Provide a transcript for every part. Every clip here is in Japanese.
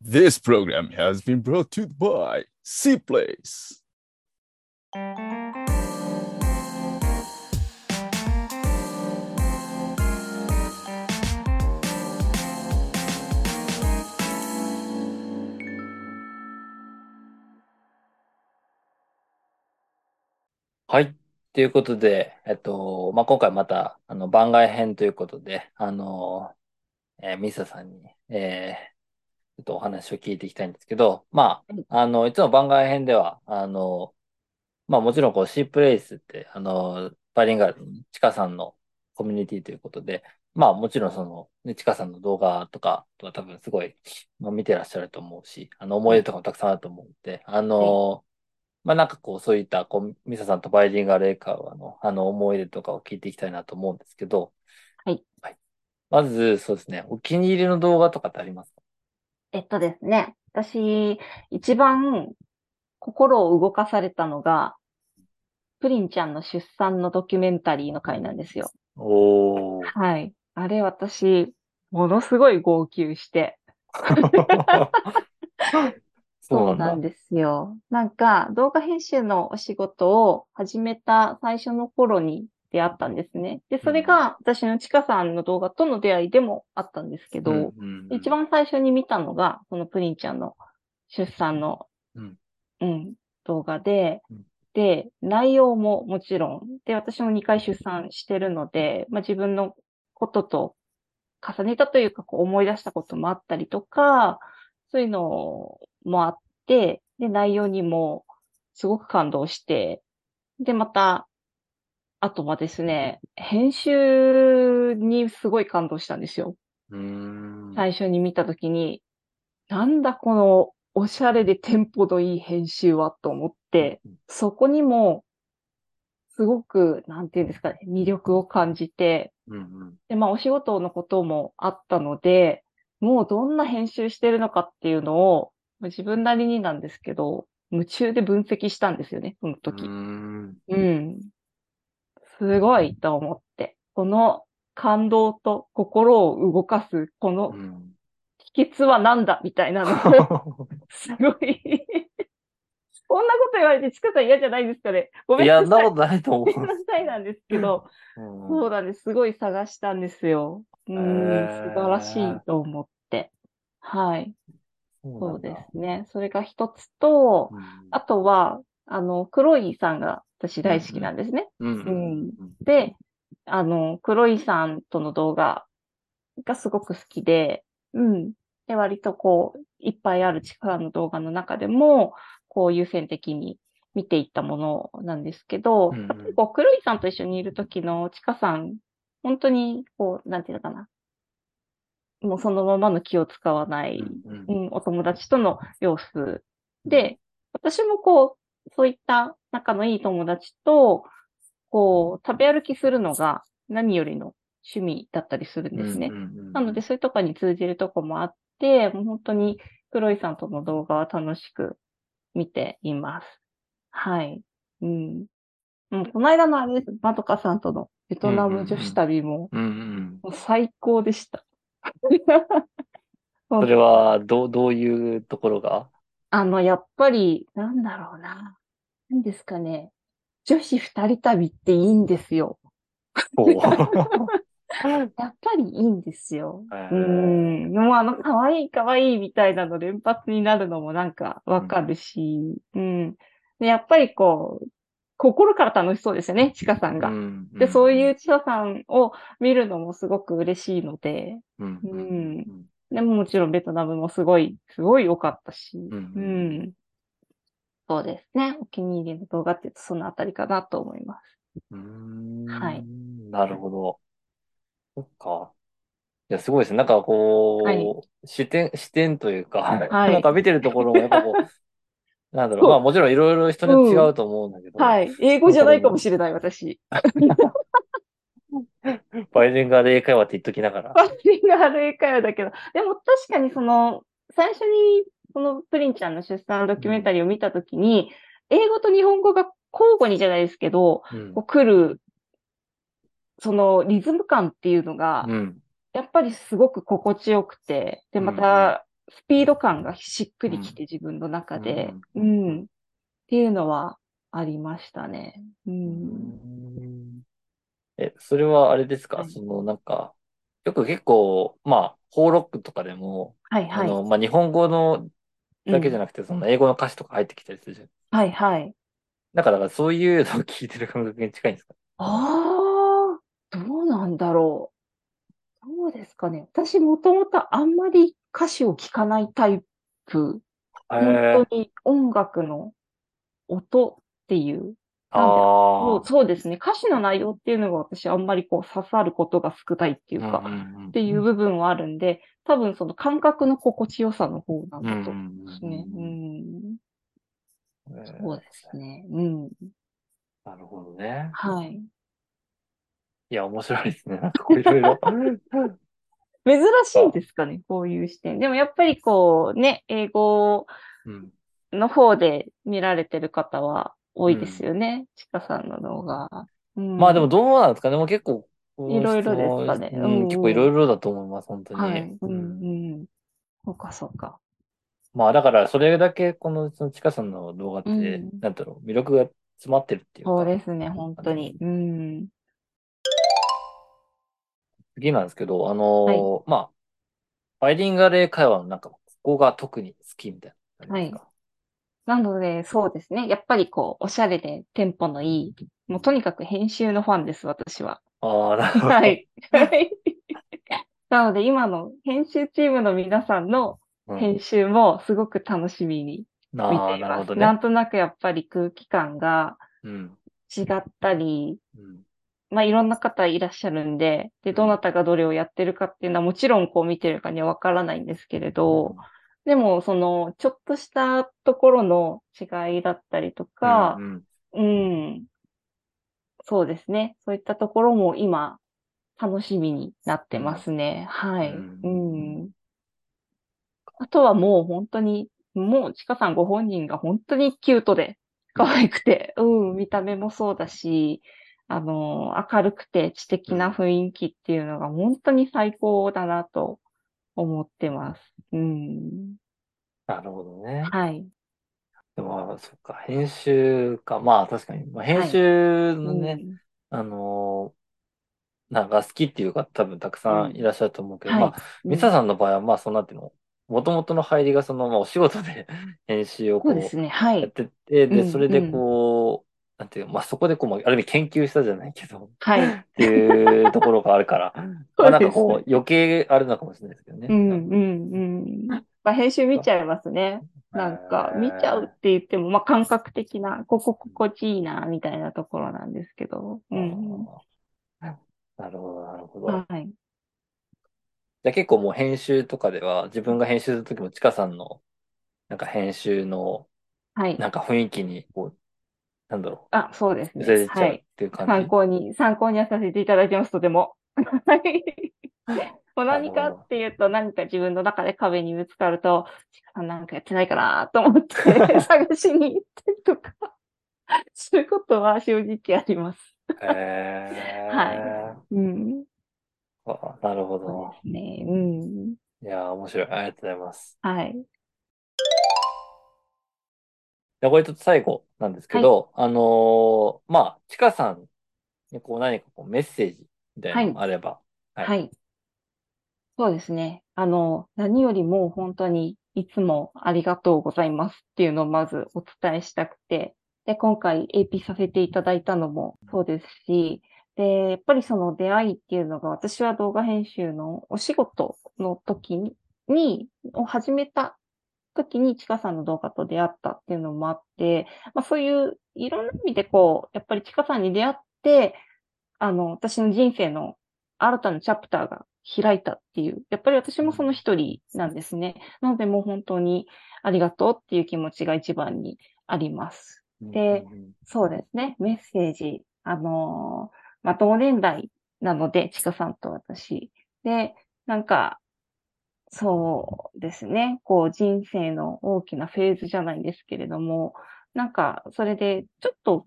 This program has been brought to you by C Place. はい。ということで、えっと、まあ、今回また、あの、番外編ということで、あの、えーミサさんに、えー ちょっとお話を聞いていきたいんですけど、まあ、あの、いつも番外編では、あの、まあ、もちろん、こう、シープレイスって、あの、バイリンガルのチカさんのコミュニティということで、まあ、もちろん、その、ね、チカさんの動画とか、とか多分すごい、まあ、見てらっしゃると思うし、あの、思い出とかもたくさんあると思うんで、あの、まあなんかこう、そういった、こう、ミサさんとバイリンガル英会話の、あの、思い出とかを聞いていきたいなと思うんですけど、はい。まず、そうですね、お気に入りの動画とかってありますか？えっとですね、私、一番心を動かされたのが、プリンちゃんの出産のドキュメンタリーの回なんですよ。おー。はい。あれ私、ものすごい号泣して。そうなんでですよ。なんか、動画編集のお仕事を始めた最初の頃に出会ったんですね。で、それが私のちかさんの動画との出会いでもあったんですけど、うんうんうん。一番最初に見たのが、そのプリンちゃんの出産の、うん。うん動画でうん、で、内容ももちろん、で、私も2回出産してるので、まあ、自分のことと重ねたというか、こう思い出したこともあったりとか、そういうのもあって、で、内容にもすごく感動して、で、また、あとはですね、編集にすごい感動したんですよ。うーん。最初に見たときに、なんだこのおしゃれでテンポのいい編集はと思って、そこにも、すごく、なんていうんですかね、魅力を感じて、うんうんで、まあお仕事のこともあったので、もうどんな編集してるのかっていうのを、まあ自分なりになんですけど、夢中で分析したんですよね、その時。うーんうん。すごいと思って。この感動と心を動かす、このうん秘訣は何だみたいなのが、すごい。こんなこと言われて、ちかさん嫌じゃないですかね。ごめいや、んなさい。そんなことないと思ごめ んなさいなんですけど、う。そうなんです。すごい探したんですよ。うん、へー素晴らしいと思って。はい。そそうですね。それが一つと、あとは、あの、クロイさんが私大好きなんですね。うんで、あの、黒井さんとの動画がすごく好きで、うん。で、割とこう、いっぱいある力の動画の中でも、こう優先的に見ていったものなんですけど、うんうんやっぱりこう、黒井さんと一緒にいる時のちかさん、本当に、こう、なんていうのかな。もうそのままの気を使わない、うんうんうん、お友達との様子で、私もこう、そういった仲のいい友達と、こう、食べ歩きするのが何よりの趣味だったりするんですね。なので、そういうとこに通じるとこもあって、もう本当に黒井さんとの動画は楽しく見ています。はい。うん。もうこの間のあれです。まどかさんとのベトナム女子旅も、最高でした。それは、どう、どういうところが？あの、やっぱり、なんだろうな。何ですかね。女子二人旅っていいんですよ。やっぱりいいんですよ。へーうん。もうあの、可愛い可愛いみたいなの連発になるのもなんかわかるし、うん。で、やっぱりこう、心から楽しそうですよね、ちかさんが。んで、そういうちかさんを見るのもすごく嬉しいので、うんうんでももちろんベトナムもすごい、すごい良かったし、うんうん。そうですね。お気に入りの動画って言うとそのあたりかなと思います。うんはいなるほど。そっか。いや、すごいですね。なんかこう、はい視点、視点というか、はいなんか見てるところもやっぱこう、なんだろう。まあもちろんいろいろ人に違うと思うんだけど、はい。英語じゃないかもしれない、私。バイリンガル英会話って言っときながら。バッティングある英会話だけど、でも確かにその、最初にこのプリンちゃんの出産ドキュメンタリーを見たときに、英語と日本語が交互にじゃないですけど、うん。こう来る、そのリズム感っていうのが、うん。やっぱりすごく心地よくて、で、まうんた、スピード感がしっくりきて、自分の中で、ううん、っていうのはありましたね。うん。え、それはあれですか？はい。そのなんか、よく結構、まあ、フォーロックとかでも、はいはい。あの、まあ、日本語のだけじゃななくて、その英語の歌詞とか入ってきたりするじゃん。はいはい。だから、だからそういうのを聞いてる感覚に近いんですか？ああ、どうなんだろう。どうですかね。私もともとあんまり歌詞を聞かないタイプ。へ本え。当に音楽の音っていう。あそうあ。そうですね。歌詞の内容っていうのが私あんまりこう刺さることが少ないっていうか、っていう部分はあるんで、多分その感覚の心地よさの方なんだと思うんうんですね。ううんそうですね。うん。なるほどね。はい。いや、面白いですね。なんかこういろいろ。珍しいですかね、こういう視点。でもやっぱりこうね、英語うん。の方で見られてる方は多いですよね。ちかさんの動画。うんまあでもどうなんですかね。もう結構、いろいろですかねうんうんうん結構いろいろだと思います、本当に。はい。ううんんうん。そうか、そうか。まあだから、それだけ、この、その、ちかさんの動画って、うんなんだろう、魅力が詰まってるっていうか。そうですね、本当に。うん。次なんですけど、あのーまあ、バイリンガル英会話のなんか、ここが特に好きみたいなのありますか？なので、そうですね。やっぱりこう、おしゃれでテンポのいい、もうとにかく編集のファンです、私は。ああ、なるほど。はい。はいなので、今の編集チームの皆さんのうん編集もすごく楽しみに見ています。なるほどね。なんとなくやっぱり空気感がうん。違ったり、うん。まあいろんな方いらっしゃるんで、で、どなたがどれをやってるかっていうのはもちろんこう見てるかにはわからないんですけれど、でもそのちょっとしたところの違いだったりとかう、んうん、そうですね。そういったところも今楽しみになってますね。はい。うんうん。あとはもう本当に、もうちかさんご本人が本当にキュートで可愛くて、うん、見た目もそうだし、あの、明るくて知的な雰囲気っていうのが本当に最高だなと思ってます。うん。なるほどね。はい。でも、まあそっか、編集か。まあ確かに。まあ、編集のね、うんあのーなんか好きっていう方多分たくさんいらっしゃると思うけど、はいまあ、ミサさんの場合は、まあ、そうなっていうの、もともとの入りがその、まあ、お仕事で編集をこう、そうですね。はい。やってて、で、うんそれでこう、なんていうの、まあ、そこでこう、まあある意味研究したじゃないけど、はい。っていうところがあるから、まあ、なんかこう、余計あるのかもしれないですけどね。うん、うん、うん。まあ、編集見ちゃいますね。なんか、見ちゃうって言っても、まあ、感覚的な、ここ心地いいな、みたいなところなんですけど。うん。なるほど、なるほど。はい。じゃあ結構もう編集とかでは、自分が編集するときも、ちかさんの、なんか編集の、はい。なんか雰囲気に、こう、なんだろあ、そうですう、ね。寄せちゃうっはい。ていう感じ？参考に、参考にはさせていただいてます、とても。はい。もう何かっていうと、何か自分の中で壁にぶつかると、ちかさんなんかやってないかなと思って 探しに行ったりとか、そういうことは正直あります。へー はうん。あなるほど。ですね。うん。いやー、面白い。ありがとうございます。はい。で、これちょっと最後なんですけど、あのーまあ、ちかさんにこう何かこうメッセージみたいなのがあれば。はいはい。そうですね。あの、何よりも本当にいつもありがとうございますっていうのをまずお伝えしたくて、で、今回 AP させていただいたのもそうですし、で、やっぱりその出会いっていうのが私は動画編集のお仕事の時に、にを始めた時にちかさんの動画と出会ったっていうのもあって、まあそういういろんな意味でこう、やっぱりちかさんに出会って、あの、私の人生の新たなチャプターが開いたっていう、やっぱり私もその一人なんですね。なのでもう本当にありがとうっていう気持ちが一番にあります。でそうですね。メッセージ。あのーまあ、同年代なので、ちかさんと私。で、なんか、そうですね。こう、人生の大きなフェーズじゃないんですけれども、なんか、それで、ちょっと、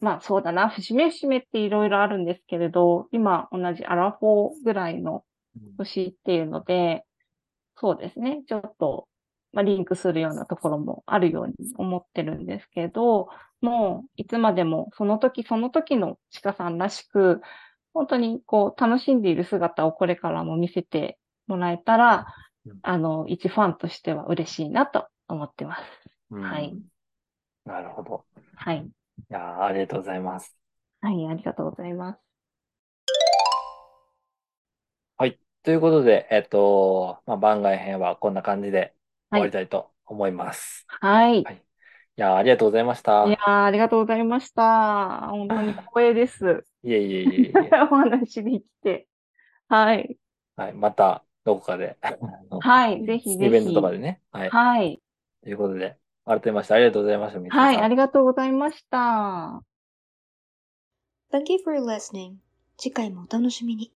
まあそうだな、節目節目っていろいろあるんですけれど、今同じアラフォーぐらいのうん年っていうので、そうですね、ちょっと、まあ、リンクするようなところもあるように思ってるんですけど、もう、いつまでもその時その時のちかさんらしく、本当にこう、楽しんでいる姿をこれからも見せてもらえたらうん、あの、一ファンとしては嬉しいなと思ってます。うんはい。なるほど。はい。いやーありがとうございます。はい、ありがとうございます。ということで、えっと、まあ、番外編はこんな感じで終わはい。りたいと思います。はい。はい。いやーありがとうございました。いやー、ありがとうございました。本当に光栄です。いえいえいえいえ。お話できて。はい。はい。また、どこかで、はい。ぜひぜひ。イベントとかでね。はい。はい。ということで、改めましてありがとうございました、はい。ありがとうございました。Thank you for listening. 次回もお楽しみに。